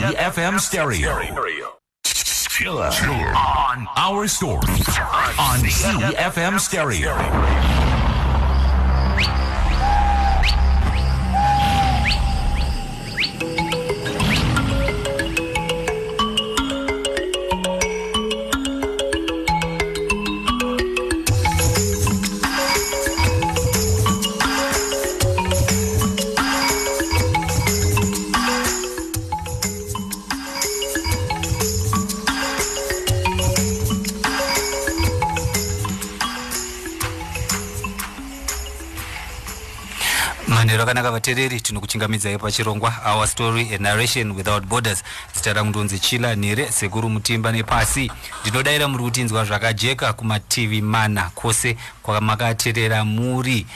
EFM stereo. Chiller on our story on CFM stereo. vakanaka vateereri tinokuchingamidzai pachirongwa our story a without borders. Zita ramundonzi chila nhere sekuru mutimba nepasi. Ndinodayira muri kutinzwa zvakajeka kumativi mana kwose kwamakateerera muri.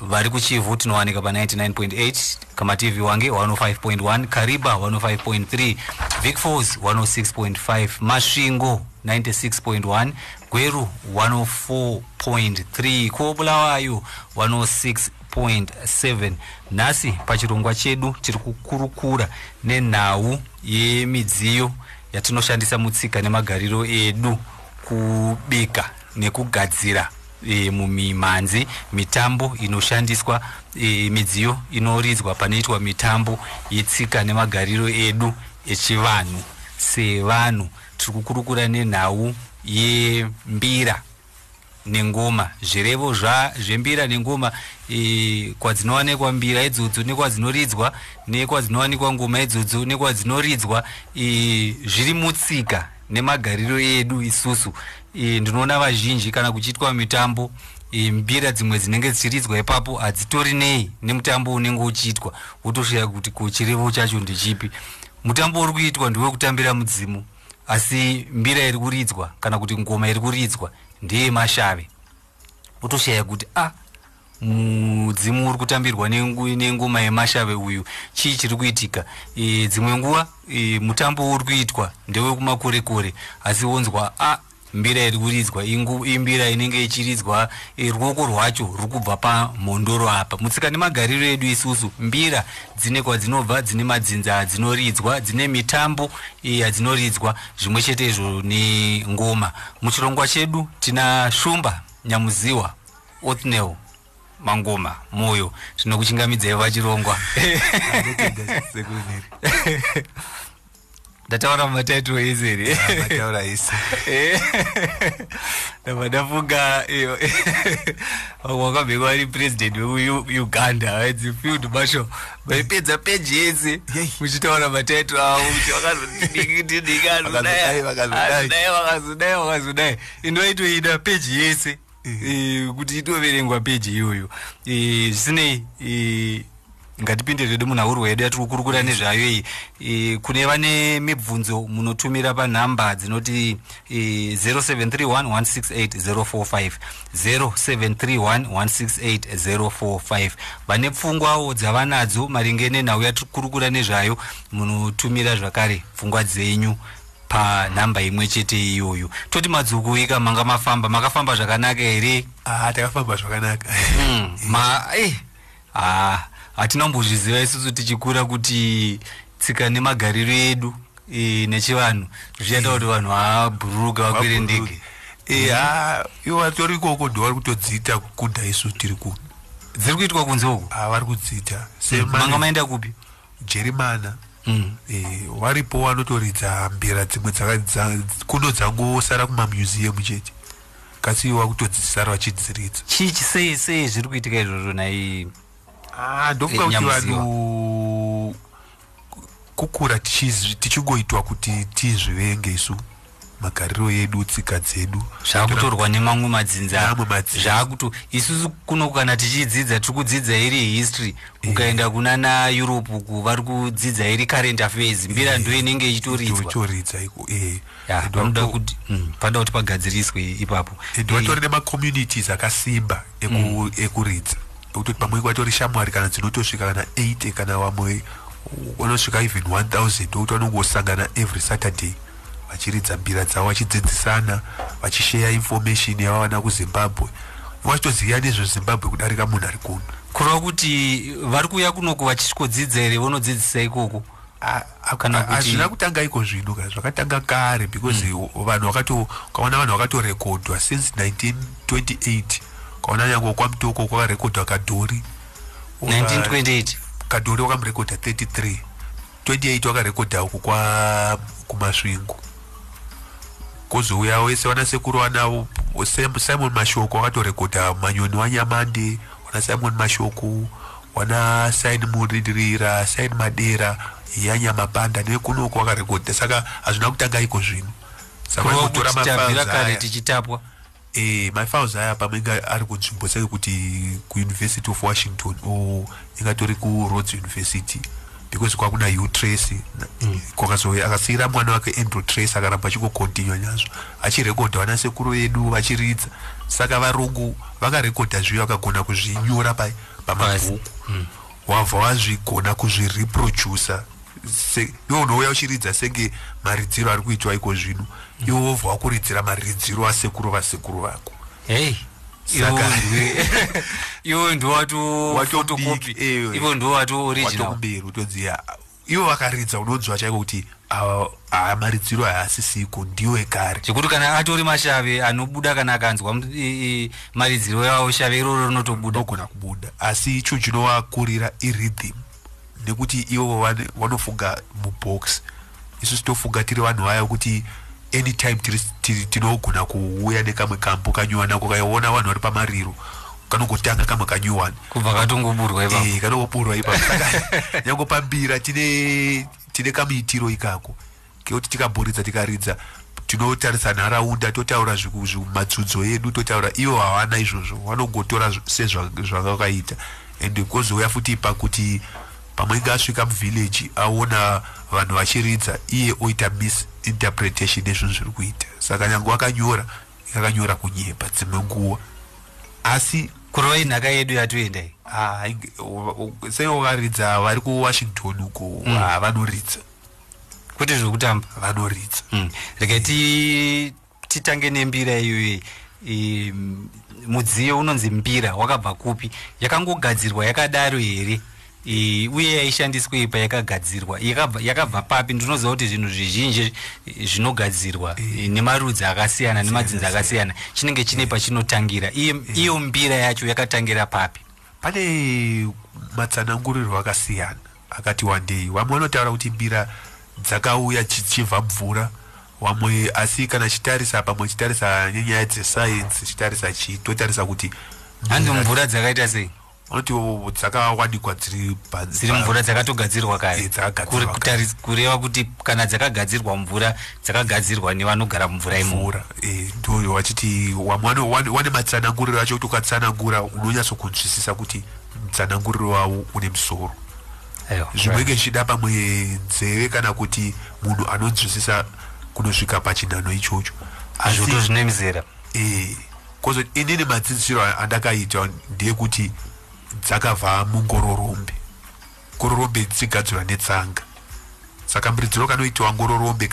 Vari kuchivhu tinowanika pa99.8 kamativi wange 105.1 kariba 105.3 vic 106.5 masvingo 96.1 gweru 104.3 kuobulawayo 106 1.7 nhasi pachirongwa chedu tiri kukurukura nenhau yemidziyo yatinoshandisa mutsika nemagariro edu kubika nekugadzira e, mumimhanzi mitambo inoshandiswa e, midziyo inoridzwa panoitwa mitambo yetsika nemagariro edu echivanhu sevanhu. Tiri kukurukura nenhau yembira nengoma zvirevo zvembira nengoma e, kwadzinowanikwa mbira idzodzo nekwadzinoridzwa nekwadzinowanikwa ngoma idzodzo nekwadzinoridzwa e, zviri mutsika nemagariro edu isusu. E, ndinoona vazhinji kana kuchiitwa mitambo e, mbira dzimwe dzinenge dzichiridzwa ipapo hadzitori nei nemutambo unenge uchiitwa. Wotosvika kuti kuchirevo chacho ndechipi mutambo uri kuitwa ndewekutambira mudzimu asi mbira iri kuridzwa kana kuti ngoma iri kuridzwa ndeyemashave utoshaya kuti a ah, mudzimu uri kutambirwa nengoma yemashave uyu. Chii chiri kuitika? E, dzimwe nguva e, mutambo uri kuitwa ndewekumakore kore asi wonzwa a ah, mbira iri kuridzwa imbira inenge ichiridzwa ruoko rwacho ruri kubva pamhondoro apa. Mutsika nemagariro edu isusu mbira dzine kwadzinobva dzine madzinza adzinoridzwa dzine mitambo yadzinoridzwa zvimwe chete izvo nengoma. Muchirongwa chedu tina shumba nyamuziwa othnel mangoma moyo ndataura matetu iziri ndataona ah, isi eh. ndaba ndavuga iyo. Wakwambia wari president weuganda it's field marshal maipedza peji yese muchitaona matetu awo wakazodai wakazodai indoitoida peji yese mm-hmm. eh, kuti itoverengwa peji iyoyo zvisinei eh, ngatipinde zvedu munhaurwa yedu yatiri kukurukura nezvayo iyi. E, kune vane mibvunzo munotumira panhamba dzinoti e, 0731168045 0731168045 vane pfungwawo dzavanadzo maringe nenhau yatiri kukurukura nezvayo munotumira zvakare pfungwa dzenyu panhamba imwe chete iyoyo. Toti madzukuika manga mafamba makafamba zvakanaka here ah, takafamba zvakanaka. Mm, ma eh, ah, hatinambozviziva isusu tichikura kuti tsika nemagariro edu e, nechivanhu zvichaita kuti vanhu vabhururuka vakwire ndege. Iwo tori ikoko ndo vari kutodziita kukudha isu tiri kuno dziri kuitwa kunze uku? Vari kudziita manga maenda kupi? Jerimana. Mm. E, waripo wanotoridza mbira dzimwe kuno dzangosara kumamuseum chete. Kasi iwa kutodzisara vachidziridza chichi sei sei zviri kuitika izvozvo nai ah, ndofunga kuti vanhu kukura tichingoitwa kuti tizvivenge isu magariro edu tsika dzedu. Zvaakutorwa nemamwe madzinza. Zvaakuto isusu kuno kana tichidzidza tiri kudzidza iri history ukaenda kuna naeurope ku vari kudzidza iri current affairs mbira ndo inenge ichitoridzwa. Vanoda kuti panoda kuti pagadziriswe ipapo. Vatori nemacommunities akasimba ekuridza ekuti pamwe kwatori shamwari kana dzinotosvika kana 8 kana vamwe vanosvika even 1000 okuti vanongosangana every saturday vachiridza mbira dzavo vachidzidzisana vachisheya information yavawana kuzimbabwe vachitoziva nezvezimbabwe kudarika munhu ari kuno kureva kuti vari kuuya kunoko vachisvikodzidza here vonodzidzisa ikoko hazvina kutanga iko zvino ka zvakatanga kare because vanhu vakato ukaona vanhu vakatorekodhwa since 1928 kaonanya kwa mtu huko kwa rekodi wa Kaduri 1928 Kaduri wakamrekodi 33 28 wakarekodi huko kwa kumaswingu. Kuzuya wese wanasekuru wana Simon Mashoku wakatorekota manyoni wanyamandi wana Simon mashoko wana Sain Muridirira Sain Madera yanya mapanda nekuno kwakarekota saka hazvina kutanga iko zvino saka kutora mapanza eh mafiles aya pamenge ari kunzvimbo sake kuti kuuniversity of washington o ingatori kuroads university. Because kwakuna utrace kwakazouya akasiyira mwana wake andrew trace akaramba achikokontinua nazvo. Achirekodha vana sekuru vedu vachiridza. Saka varungu vakarekodha zviyo vakagona kuzvinyora pa- pamabhuku. Wabva wazvigona kuzvireproducer iwe unouya uchiridza senge maridziro ari kuitwa iko zvino iwe wobva wakuridzira maridziro asekuru vasekuru vako. Hei iwo ivo ndiwatu original. Watokumberi utodziya. Iwe wakaridza unonzwa chaiko kuti maridziro haasisiko ndiwo ekare. Zvekuti kana atori mashave anobuda kana akanzwa maridziro yavo shave iroro rinotobuda. Unogona kubuda. Asi icho chinovakurira irhythm nekuti ivo vanofunga mubox. Isusu tofunga tiri vanhu vaya kuti anytime tinogona kuuya nekamwe kambo kanyuwanako kaiona vanhu vari pamariro kanongotanga kamwe kanyuwani. Kubva katongoburwa ipapo. Kanongoburwa ipapo. Saka, nyange pambira tine tine kamuitiro ikako kekuti tikaburidza tikaridza tinotarisa nharaunda totaura madzudzo edu totaura ivo havana izvozvo vanongotora zv- sezvakakaita and kozouya futi pakuti pamwenge asvika muvhillaji aona vanhu vachiridza iye oita misinterpretation yezvinhu zviri kuita. Saka nyange wakanyora yakanyora kunyepa dzimwe nguva asi kurova inhaka yedu yatoenda iyi Ah, wakaridza vari kuwashington uko ah, vanoridza. Kwete zvekutamba? Vanoridza. Mm. regai ti- titange nembira iyoyi I- mudziyo unonzi mbira wakabva kupi? Yakangogadzirwa yakadaro here I- uye yaishandiswei payakagadzirwa yakabva yakabva papi. Ndinoziva kuti zvinhu zvizhinji zvinogadzirwa eh, nemarudzi akasiyana nemadzinzi akasiyana. Chinenge chine pachinotangira. Iye- iyo mbira yacho yakatangira papi. Pane matsanangurirwo akasiyana akati wandei. Vamwe vanotaura kuti mbira dzakauya chichibva mvura. Vamwe asi kana chitarisa pamwe chitarisa nenyaya dzesayensi chitarisa chi totarisa kuti mbira- mvura dzakaita sei vanoti oh, dzakawanikwa dziri pa- dziri pa- mvura dzakatogadzirwa kare dzakagadzirwa Kuri kare. kutaris- kureva kuti kana dzakagadzirwa mvura dzakagadzirwa nevanogara mumvura imo mvura eh, ndo wachiti wamwe wane matsananguriro acho kuti ukatsanangura unonyatsokunzwisisa kuti mutsananguriro wavo une musoro. Zvimwenge zvichida pamwe nzeve kana kuti munhu anonzwisisa kunosvika pachinhano ichocho. Asi- zvoto zvine mizera. eh, kozoti inini madzidzisiro andakaita ndeyekuti dzakabva mungororombe. Ngororombe dzigadzirwa netsanga. Saka muridziro kanoitiwa ngororombe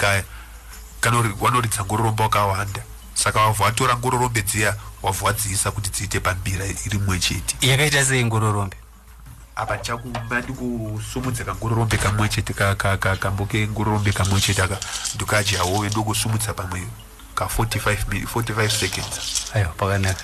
wanoridza ngororombe wakawanda. Saka wavha watora ngororombe dziya wavha wadziisa kuti dziite pambira iri mwe chete. Yakaita sei ngororombe? Apa chakumba ndikusumudza kangororombe kamwe chete ka- ka- ka- kamboke ngororombe kamwe chete aka ndokadya hove ndokusumudza pamwe ka 45 mi- 45 seconds. Aiwa pakanaka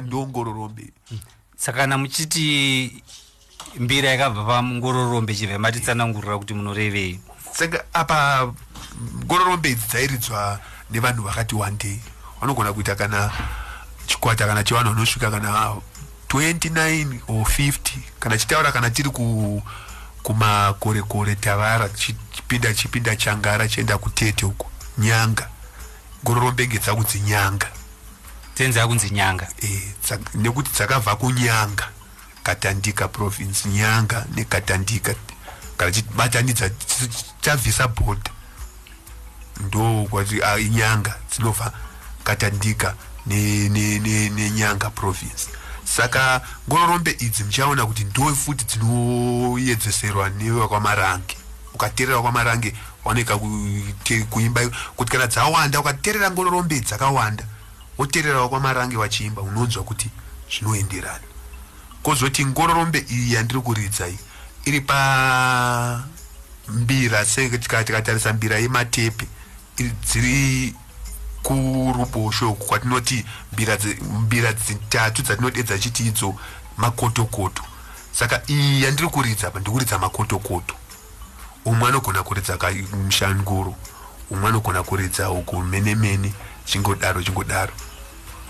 ndongororombe saka kana muchiti mbira yakabva pangororombe chibva matitsanangurira kuti munorevei saka apa ngororombe idzi dzairidzwa nevanhu vakati wandei vanogona kuita kana chikwata kana chevanhu vanosvika kana 29 or 50 kana chitaura kana tiri ku kumakorekore tavara chi- chipinda chipinda changara chienda kutete uko nyanga. Ngororombe ngedzakunzi nyanga dzenzi akunzi nyanga dza- nekuti dzakabva kunyanga katandika province nyanga nekatandika kana chibatanidza chabvisa bhodha ndo kwati ah, nyanga dzinobva katandika ne- ne- ne- nenyanga province. Saka ngororombe idzi muchaona kuti ndo futi dzinoedzeserwa nevakwamarange ukateerera kwamarange waoneka kuti kana dzawanda ukateerera ngororombe dzakawanda woteererawo kwamarange vachiimba unonzwa kuti zvinoenderana. Kozoti ngororombe iyi yandiri kuridza iyi iri pa mbira setika- tikatarisa mbira yematepe iri- dziri kuruboshwe uku kwatinoti mbira dzi- mbira dzitatu dzatinodedza chiti idzo makotokoto. Saka iyi yandiri kuridza apa ndikuridza makotokoto. Umwe anogona kuridza ka- mushanguro umwe anogona kuridza uku menemene chingodaro chingodaro.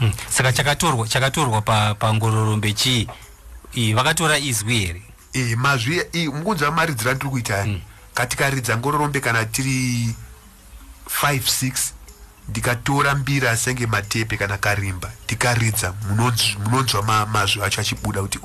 Mm. saka chakatorwa chakatorwa pa- pangororombe chii Ii, vakatora izwi here? E, mazvi e, mukunzwa maridziro andiri kuita yani katikaridza ngororombe kana tiri 56 ndikatora mbira senge matepe kana karimba ndikaridza munonz- munonzwa ma- mazwi acho achibuda kuti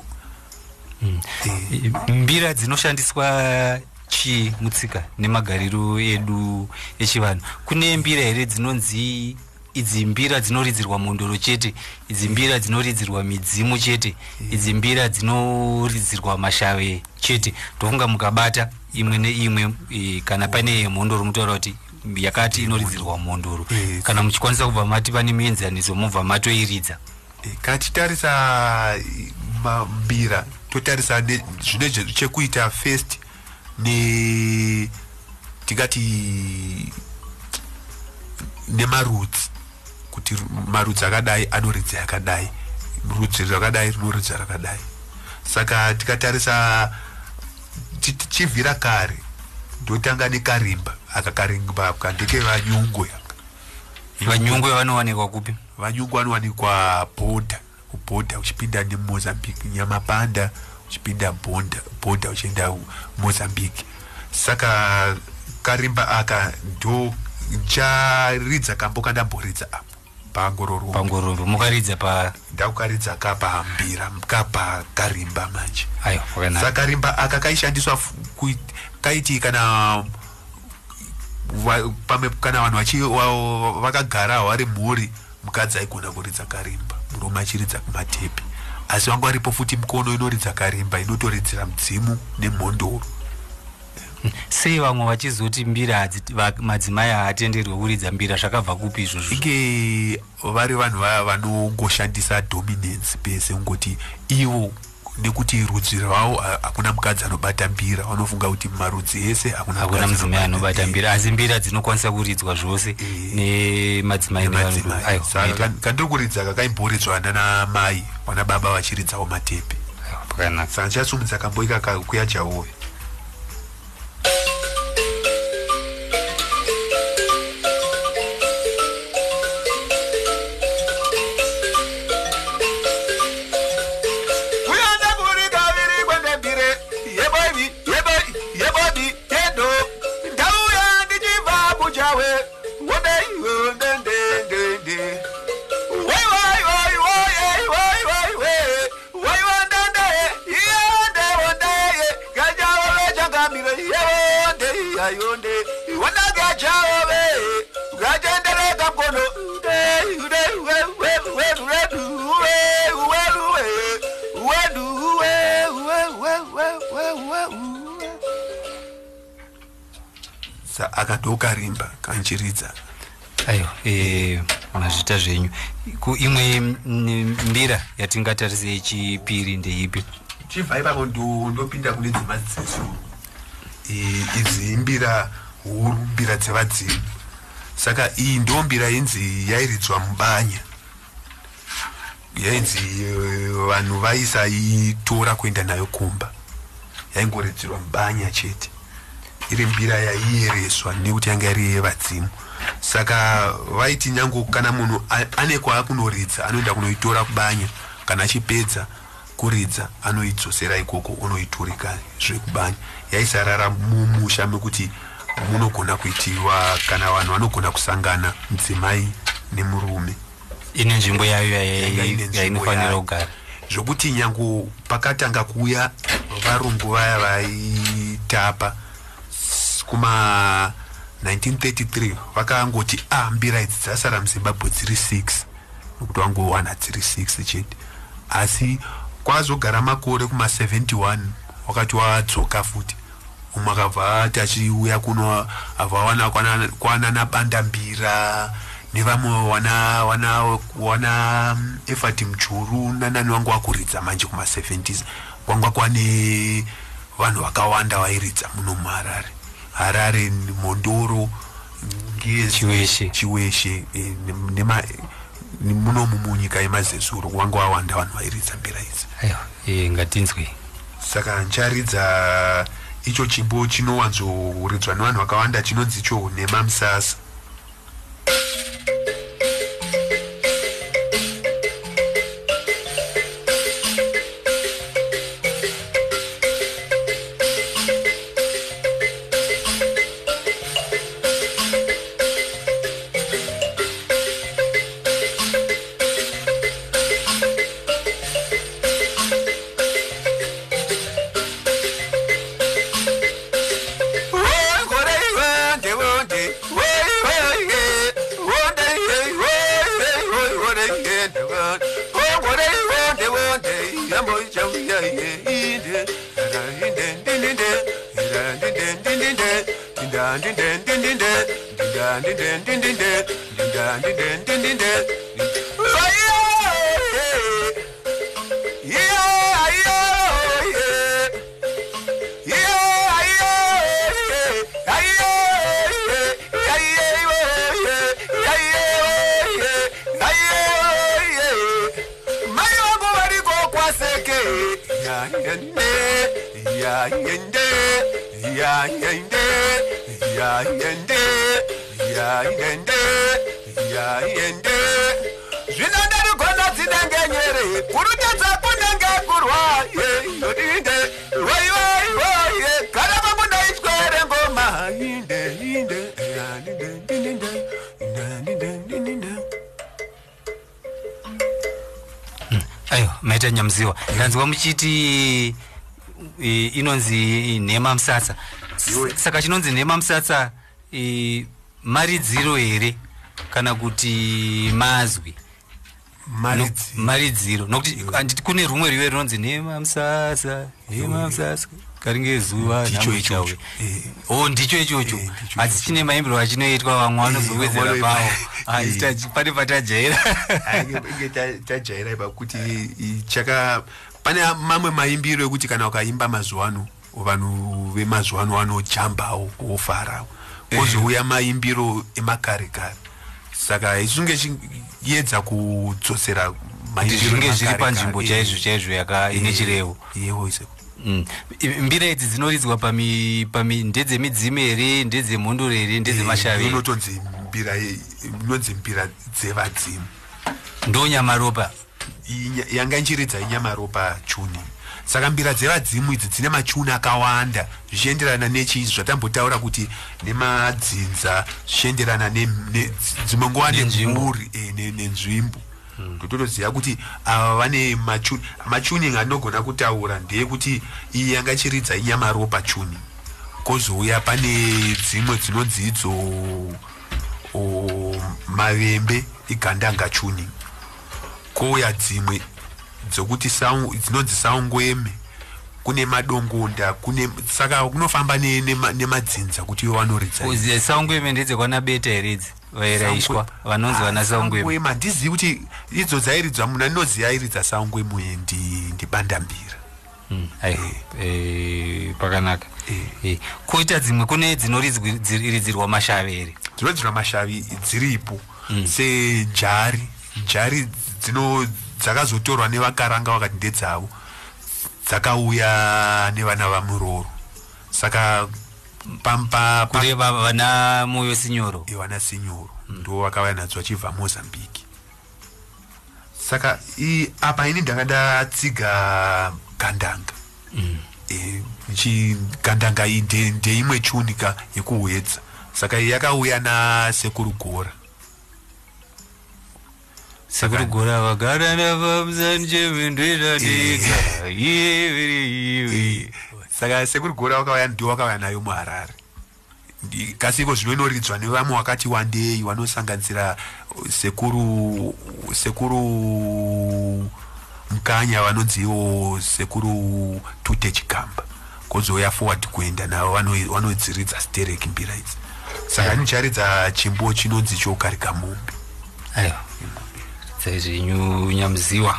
Eh, I- mbira dzinoshandiswa chii mutsika nemagariro edu echivanhu? Kune mbira here dzinonzi idzi mbira dzinoridzirwa mondoro chete idzi mbira dzinoridzirwa midzimu chete idzi mbira dzinoridzirwa mashave chete. Ndofunga mukabata imwe neimwe eh, kana pane mhondoro mutotaura kuti yakati inoridzirwa mhondoro. Eh, kana muchikwanisa kubva mati pane mienzaniso mobva matoiridza. e, kana titarisa e, mambira totarisa ne- zvine chekuita first ne tikati nemarudzi kuti ru- marudzi akadai anoridza yakadai rudzi rakadai rinoridza rakadai saka tikatarisa chi- tichivhira kare ndotanga nekarimba aka karimba aka ndekevanyungu yaka vanyungu vanowanikwa kupi? Vanyungu vanowanikwa bhodha kubhodha uchipinda nemozambique nyamapanda uchipinda bhodha bhodha uchienda mozambique. Saka karimba aka ndo charidza kambo kandamboridza apo pangororo pangorombe mukaridza pa ndakukaridza kapa mbira kapa karimba manje. Ayo wakanaka. Saka rimba aka kaishandiswa kaiti kana pamwe kana vanhu vakagara vari mhuri mukadzi aigona kuridza karimba. Murume achiridza kumatepe asi vanga varipo futi mukono inoridza karimba inotoridzira mudzimu nemhondoro sei vamwe vachizoti mbira madzimai haatenderwe kuridza mbira zvakabva kupi izvozvo? Inge vari vanhu va- vanongoshandisa dominance pese kungoti ivo nekuti rudzi rwavo ha- hakuna mukadzi anobata mbira. Vanofunga kuti marudzi ese hakuna mudzimai anobata. mbira. asi mbira dzinokwanisa kuridzwa zvose nemadzimai kandiri kuridza kakaimboridzwa nana mai wana baba vachiridzawo matepe. Saka ndichasumudza kambo ikaka kuya jahove kayunde wanagajaove gatendereka mkono akadoukarimba kanchiridza aiwa e, munazviita zvenyu imwe mbira yatingatarise yechipiri ndeipi chibvai pamwe ndopinda kune dzemadziso idzi imbira huru mbira dzevadzimu saka iyi ndo mbira yenzi yairidzwa mubanya. Yainzi eh, vanhu vaisaitora kuenda nayo kumba. Yaingoridzirwa mubanya chete. Iri mbira yaiereswa nekuti yanga iri yevadzimu saka vaiti nyangu kana munhu ane kwaakunoridza anoenda kunoitora kubanya kana achipedza kuridza anoidzosera ikoko unoiturika zvekubanya. Yaisarara mumusha mekuti munogona kuitiwa kana vanhu vanogona kusangana mudzimai nemurume. Ine nzvimbo yayo yainofanira kugara. Zvokuti nyangu pakatanga kuuya varungu vaya vaitapa s- kuma 1933 vakangoti ah mbira idzi dzasara muzimbabwe dziri 6 nokuti wangowana dziri 6 chete. Asi kwazogara makore kuma71 wakati wadzoka futi. Umwe akabva ati achiuya kuno abva wana kwana- kwanana bandambira nevamwe wana wana wana efati mchuru nanani wangu wakuridza manje kuma70s kwanga kwane vanhu vakawanda vairidza muno muharare. Harare mondoro Chiweshe. chiweshe nem- nema munomu munyika yemazezuru wanga wawanda vanhu vairidza mbira idzi. Aiwa eh, ngatinzwi saka ncharidza icho chimbo chinowanzoridzwa nevanhu vakawanda chinonzi icho nhema musasa Yeah, yayende yayende yayende yayende yayende zvino ndarigona dzinengenyere kurutedza kunenge kurwa. Yodinde waiwaiwaye kana vangu ndaitwere ngoma inde inde aiwa maita nyamziwa. Ndanzwa muchiti inonzi nhema musatsa saka chinonzi nhema musatsa maridziro here? Kana kuti mazwi? Maridziro. Nokuti handiti kune rumwe riwe rinonzi nhema musasa nhema musasa karinge zuva Ndicho nhamo ichocho. chawe Eh. o ndicho ichocho. Eh, ndicho asi ichocho. chine maimbiro achinoitwa vamwe vanozowedzera pavo. Eh. taji- pane patajaira. Tajaira ipa kuti chaka pane mamwe maimbiro ekuti kana ukaimba mazuva ano vanhu vemazuva ano vanojambawo wofara kwozouya maimbiro emakare kare saka isunge chiedza kudzosera kuti zvinge zviri panzvimbo chaizvo chaizvo ine chirevo. Yewo ise. Mm. Mbira idzi dzinoridzwa ndedzemidzimu here ndedzemhondoro here ndedzemashavi inotonzi mbira inonzi mbira dzevadzimu ndonyamaropa yanga ichiridza inyamaropa chuni. Saka mbira dzevadzimu idzi dzine machuni akawanda zvichienderana nechi zvatambotaura kuti nemadzinza zvichienderana dzimwe nguva nemhuri ne- nenzvimbo. Tototoziva kuti ava vane machuni machuning anogona kutaura ndeyekuti iyi yanga ichiridza inyamaropa chuni. Kwozouya pane dzimwe dzinonzi idzo mavembe igandanga tuning kouya dzimwe dzokuti dzinonzi saungweme. Kune madongonda kune saka kunofamba ne- nema- nemadzinza kuti ivo vanoridza saungweme ndedzekwana beta here idzi vairaishwa vanonzi vana saungweme. handizivi kuti idzo dzairidzwa muna ndinoziva airidza saungweme ndi ndibandambira Mm, aiwa Eh, pakanaka. Eh. Eh, koita dzimwe kune dzinoridzirwa mashave here? Dzinonzira mashavi dziripo. Sejari jari dzakazotorwa nevakaranga vakati ndedzavo dzakauya nevana vamuroro. Saka pampa kureva vana moyo sinyoro ivana sinyoro. Ndo vakauya nadzo vachibva mozambique saka apa ini ndanga ndatsiga gandanga. E, chigandanga iyi nde- ndeimwe chunika yekuhwedza. Saka yakauya nasekuru gora sekuru gora vagara navamzanje vendweradika saka sekuru gora wakauya ndio wakauya nayo muharare. Kasi iko zvino inoridzwa nevamwe wakati wandei vanosanganisira sekuru sekuru mukanya vanonziwo sekuru tute chikamba. Kozouya forward kuenda navo vano- vanodziridza stereki mbira idzi. Saka nicharidza chimbo chinonzi chokarika mombe aiwa dzaizvenyu nyamuziwa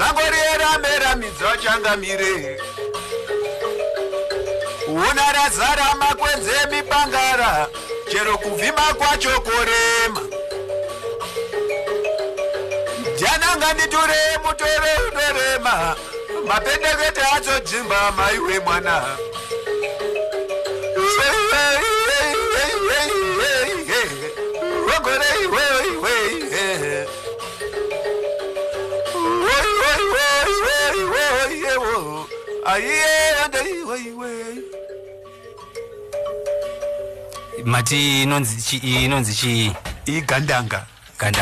zango rieramera changamire una razara makwenzi emipangara chero kuvhima kwacho korema jananga nditure mutore unorema mapendekete acho dzimba maiwe mwana mati inonzi chi- inonzi chii igandanga.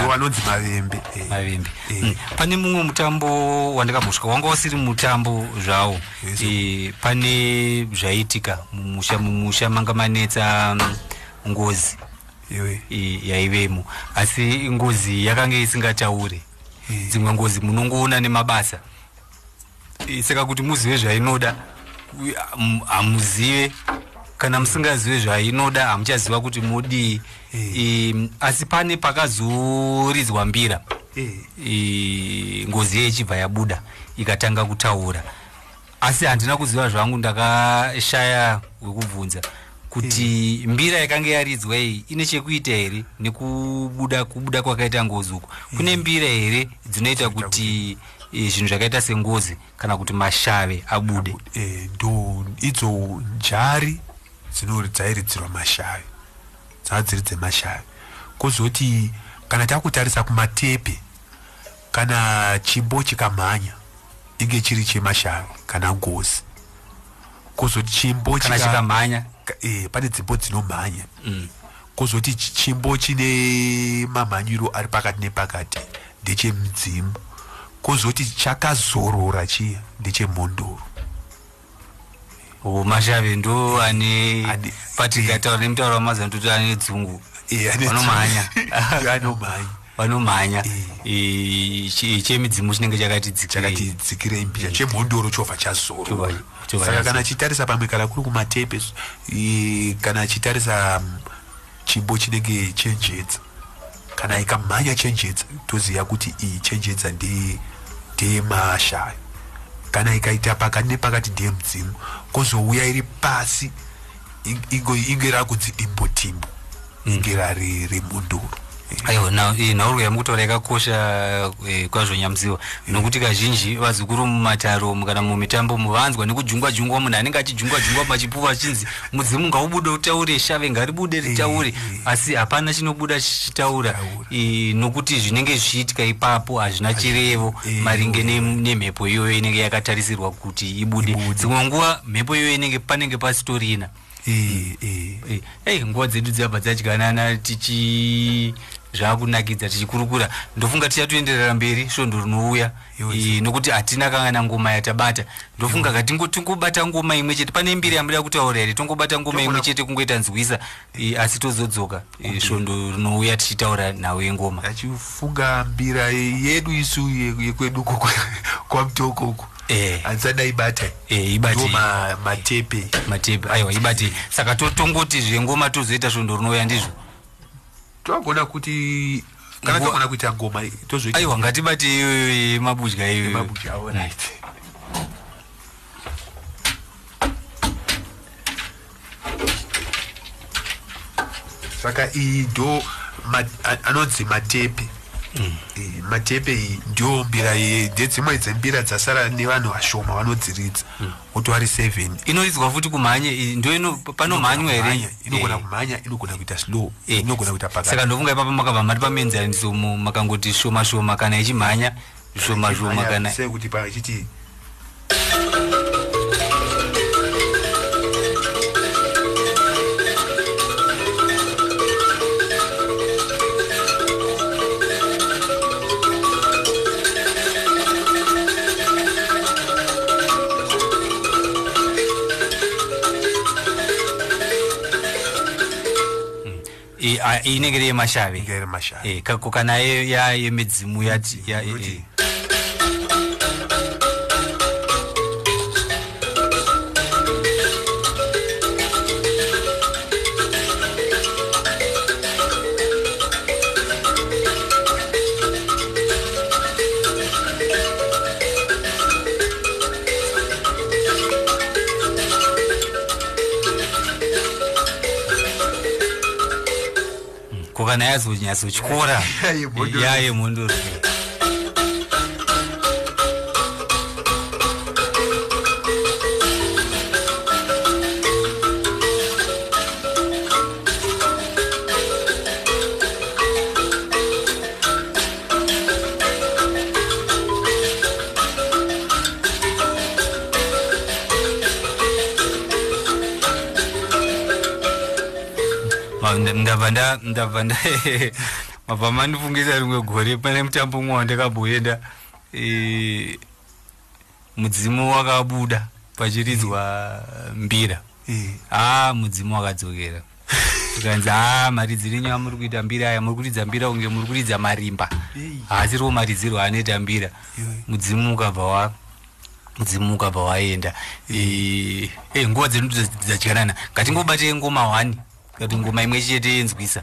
Vanonzi mavembe. Eh. mavembe. Eh. Mm. pane mumwe mutambo wandakambosvika wanga usiri mutambo zvawo. Eh, pane zvaiitika mumusha mumusha manga manetsa mm, ngozi. Yaivemo. Asi ngozi yakanga isingataure. Dzimwe ngozi munongoona nemabasa saka kuti muzive zvainoda hamuzive kana musingazive zvainoda hamuchaziva kuti mudii Eh. Eh, asi pane pakazoridzwa mbira. Eh. eh, ngozi iye ichibva yabuda ikatanga kutaura. Asi handina kuziva zvangu ndakashaya wekubvunza kuti mbira yakanga yaridzwa iyi ine chekuita here nekubuda kubuda kwakaita ngozi uku kune mbira here dzinoita kuti eh, zvinhu zvakaita sengozi kana kuti mashave abude. Eh, ndo idzo njari dzinori dzairidzirwa mashavi dzava dziri dzemashavi kozoti kana takutarisa kumatepe kana chimbo chikamhanya inge chiri chemashavi kana ngozi. Kozoti chimbo chikamhanya? Ka- eh, pane dzimbo dzinomhanya. Mm. kozoti chi- chimbo chine mamhanyiro ari pakati nepakati ndechemudzimu kozoti chakazorora chiya ndechemhondoro mashave ndo ane patikataura nemutauro wamazana toti ane dzungu. Vanomhanya. anomhanya vanomhanya. Chi- chemidzimu chinenge chakati dzikirei? Mbira chemhondoro chobva chazorora. Chobva- chobva saka chazorora. kana chitarisa pamwe kana kuri kumatepe kana chitarisa mm, chimbo chinenge chenjedza kana ikamhanya chenjedza toziva kuti iyi chenjedza ndeye- ndeyemashaya kana ikaita pakati nepakati ndeyemudzimu kozouya iri pasi ing- ingo- inge rakudzidimbotimbo inge rari remhondoro aiwa na- eh, yamukutaura yakakosha eh, kwazvo nyamuziwa nokuti kazhinji vazukuru mumataro mu- kana mumitambo muvanzwa nekujungwa jungwa munhu anenge achijungwa jungwa machipuva achinzi mudzimu ngaubude utaure shave ngaribude ritaure. asi hapana chinobuda chichitaura Taura. Eh, nokuti zvinenge zvichiitika ipapo hazvina chirevo eh, maringe eh. ne- nemhepo iyoyo inenge yakatarisirwa kuti ibude. Dzimwe nguva mhepo iyoyo inenge panenge pasitorina Eh, eh. Eh, ei nguva dzedu dziyabva dzadyanana tichi zvakunakidza tichikurukura. Ndofunga tichatoenderera mberi svondo rinouya. Nokuti hatina kangana ngoma yatabata. Ndofunga katingo tingobata ngoma imwe chete. Pane mbiri yamuda kutaura here? Tongobata ngoma imwe chete kungoita nzwisa. Asi tozodzoka. Svondo rinouya tichitaura nawo yengoma achifunga mbira yedu isu ye- yekwedu uko kwamutoko uko. Eh. bata Eh, matepe. Aiwa ibati saka to- tongoti zvengoma tozoita svondo rinouya ndizvo togona kuti kana togona kuita ngoma tozoita aiwa ngatibate iyoyo yemabudya iyoyo mabudya alright saka iyi a- anonzi matepe matepe iyi ndio mbira ndedzimwe dzembira dzasara nevanhu vashoma vanodziridza. Kuti vari 7 inoridzwa futi kumhanye ndo panomhanywa here? inogona Eh. kumhanya inogona kuita slow Eh. inogona kuita saka pakati ndofunga ipapa makabva mari pamenzaniso makangoti shoma shoma kana ichimhanya shoma shoma kana sekuti pachiti inenge iri yemashave ngere mashaya Eh, kako kana ye- ya yemidzimu yati ya- eh, Kuti- ndabva nda ndabva nda mabva mandifungisa rimwe gore pane mutambo umwe wandakaboenda eh, mudzimu wakabuda pachiridzwa mbira. Eh. a mudzimu wakadzokera. Tikanzi a maridzirenyu amuri kuita mbira aya muri kuridza mbira kunge muri kuridza marimba. Haasiriwo maridzirwo anoita mbira. Mudzimu ukabva wa mudzimu ukabva waenda. Eh, eh, nguva dzedu dzadyanana ngatingobatei ngoma 1 kuti ngoma imwe chete yenzwisa.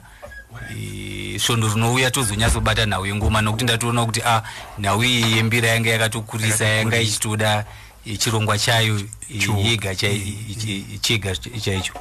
Svondo rinouya tozonyatsobata nhau yengoma nokuti ndatoona kuti a nhau iyi yembira yanga yakatokurisa yanga ichitoda eh, chirongwa chayo eh, yega Eh, chega chaicho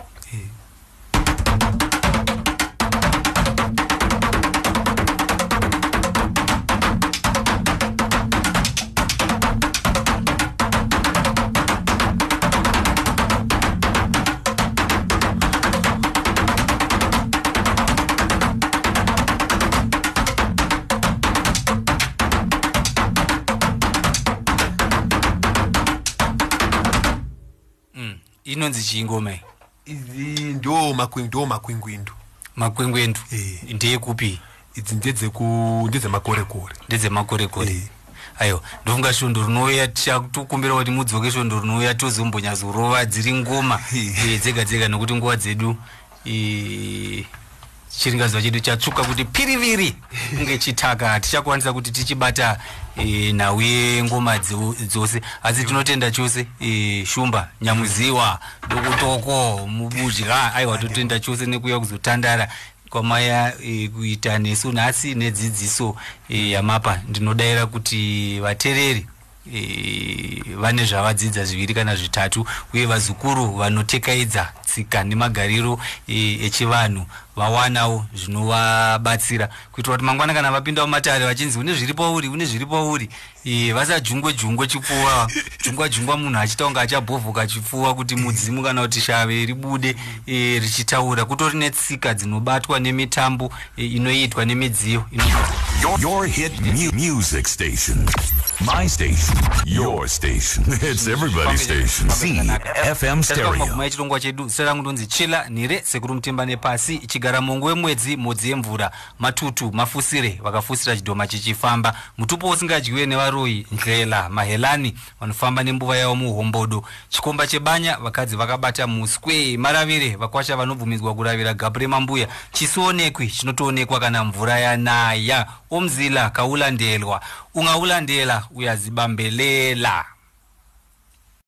Inonzi chingoma iyi? Idzi ndo ndo makwingwindu. Makwengwendu Eh. ndeyekupi idzi ndedzemakorekore. Ndedzemakorekore. Aiwa ndofunga svondo rinouya tokumbira kuti mudzoke svondo rinouya tozombonyazorova dziri ngoma. Dzega dzega nokuti nguva dzedu eh, chedu chatsvuka kuti piriviri kunge chitaka tichakwanisa kuti tichibata e, nhau yengoma dzose. Asi tinotenda chose e, shumba nyamuziwa dokotoko mubudya aiwa totenda chose nekuuya kuzotandara. Kwamaya e, kuita nesu nhasi nedzidziso e, yamapa ndinodayira kuti vateereri vane zvavadzidza zviviri kana zvitatu uye vazukuru vanotekaidza tsika nemagariro e, echivanhu vawanawo zvinovabatsira kuitira kuti mangwana kana vapinda mumatare vachinzi une zviri pauri une zviri pauri e, vasajungwe jungwe chipfuwa jungwa jungwa munhu achita kunge achabhovhoka chipfuwa kuti mudzimu kana kuti shave ribude e, richitaura kutori netsika dzinobatwa nemitambo e, inoitwa nemidziyo your hit mu- music station. My station. Your station. It's everybody's station. CFM Stereo. maguma echirongwa chedu zita rangu ndonzi chila nhire sekuru mutimba nepasi chigara mongo wemwedzi modzi yemvura matutu mafusire vakafusira chidhoma chichifamba mutupo usingadyiwe nevaroyi ndlela mahelani vanofamba nembuva yavo muhombodo chikomba chebanya vakadzi vakabata muswe maravire vakwasha vanobvumidzwa kuravira gabu remambuya chisionekwi chinotoonekwa kana mvura yanaya omzila kaulandelwa ungaulandela Pelela.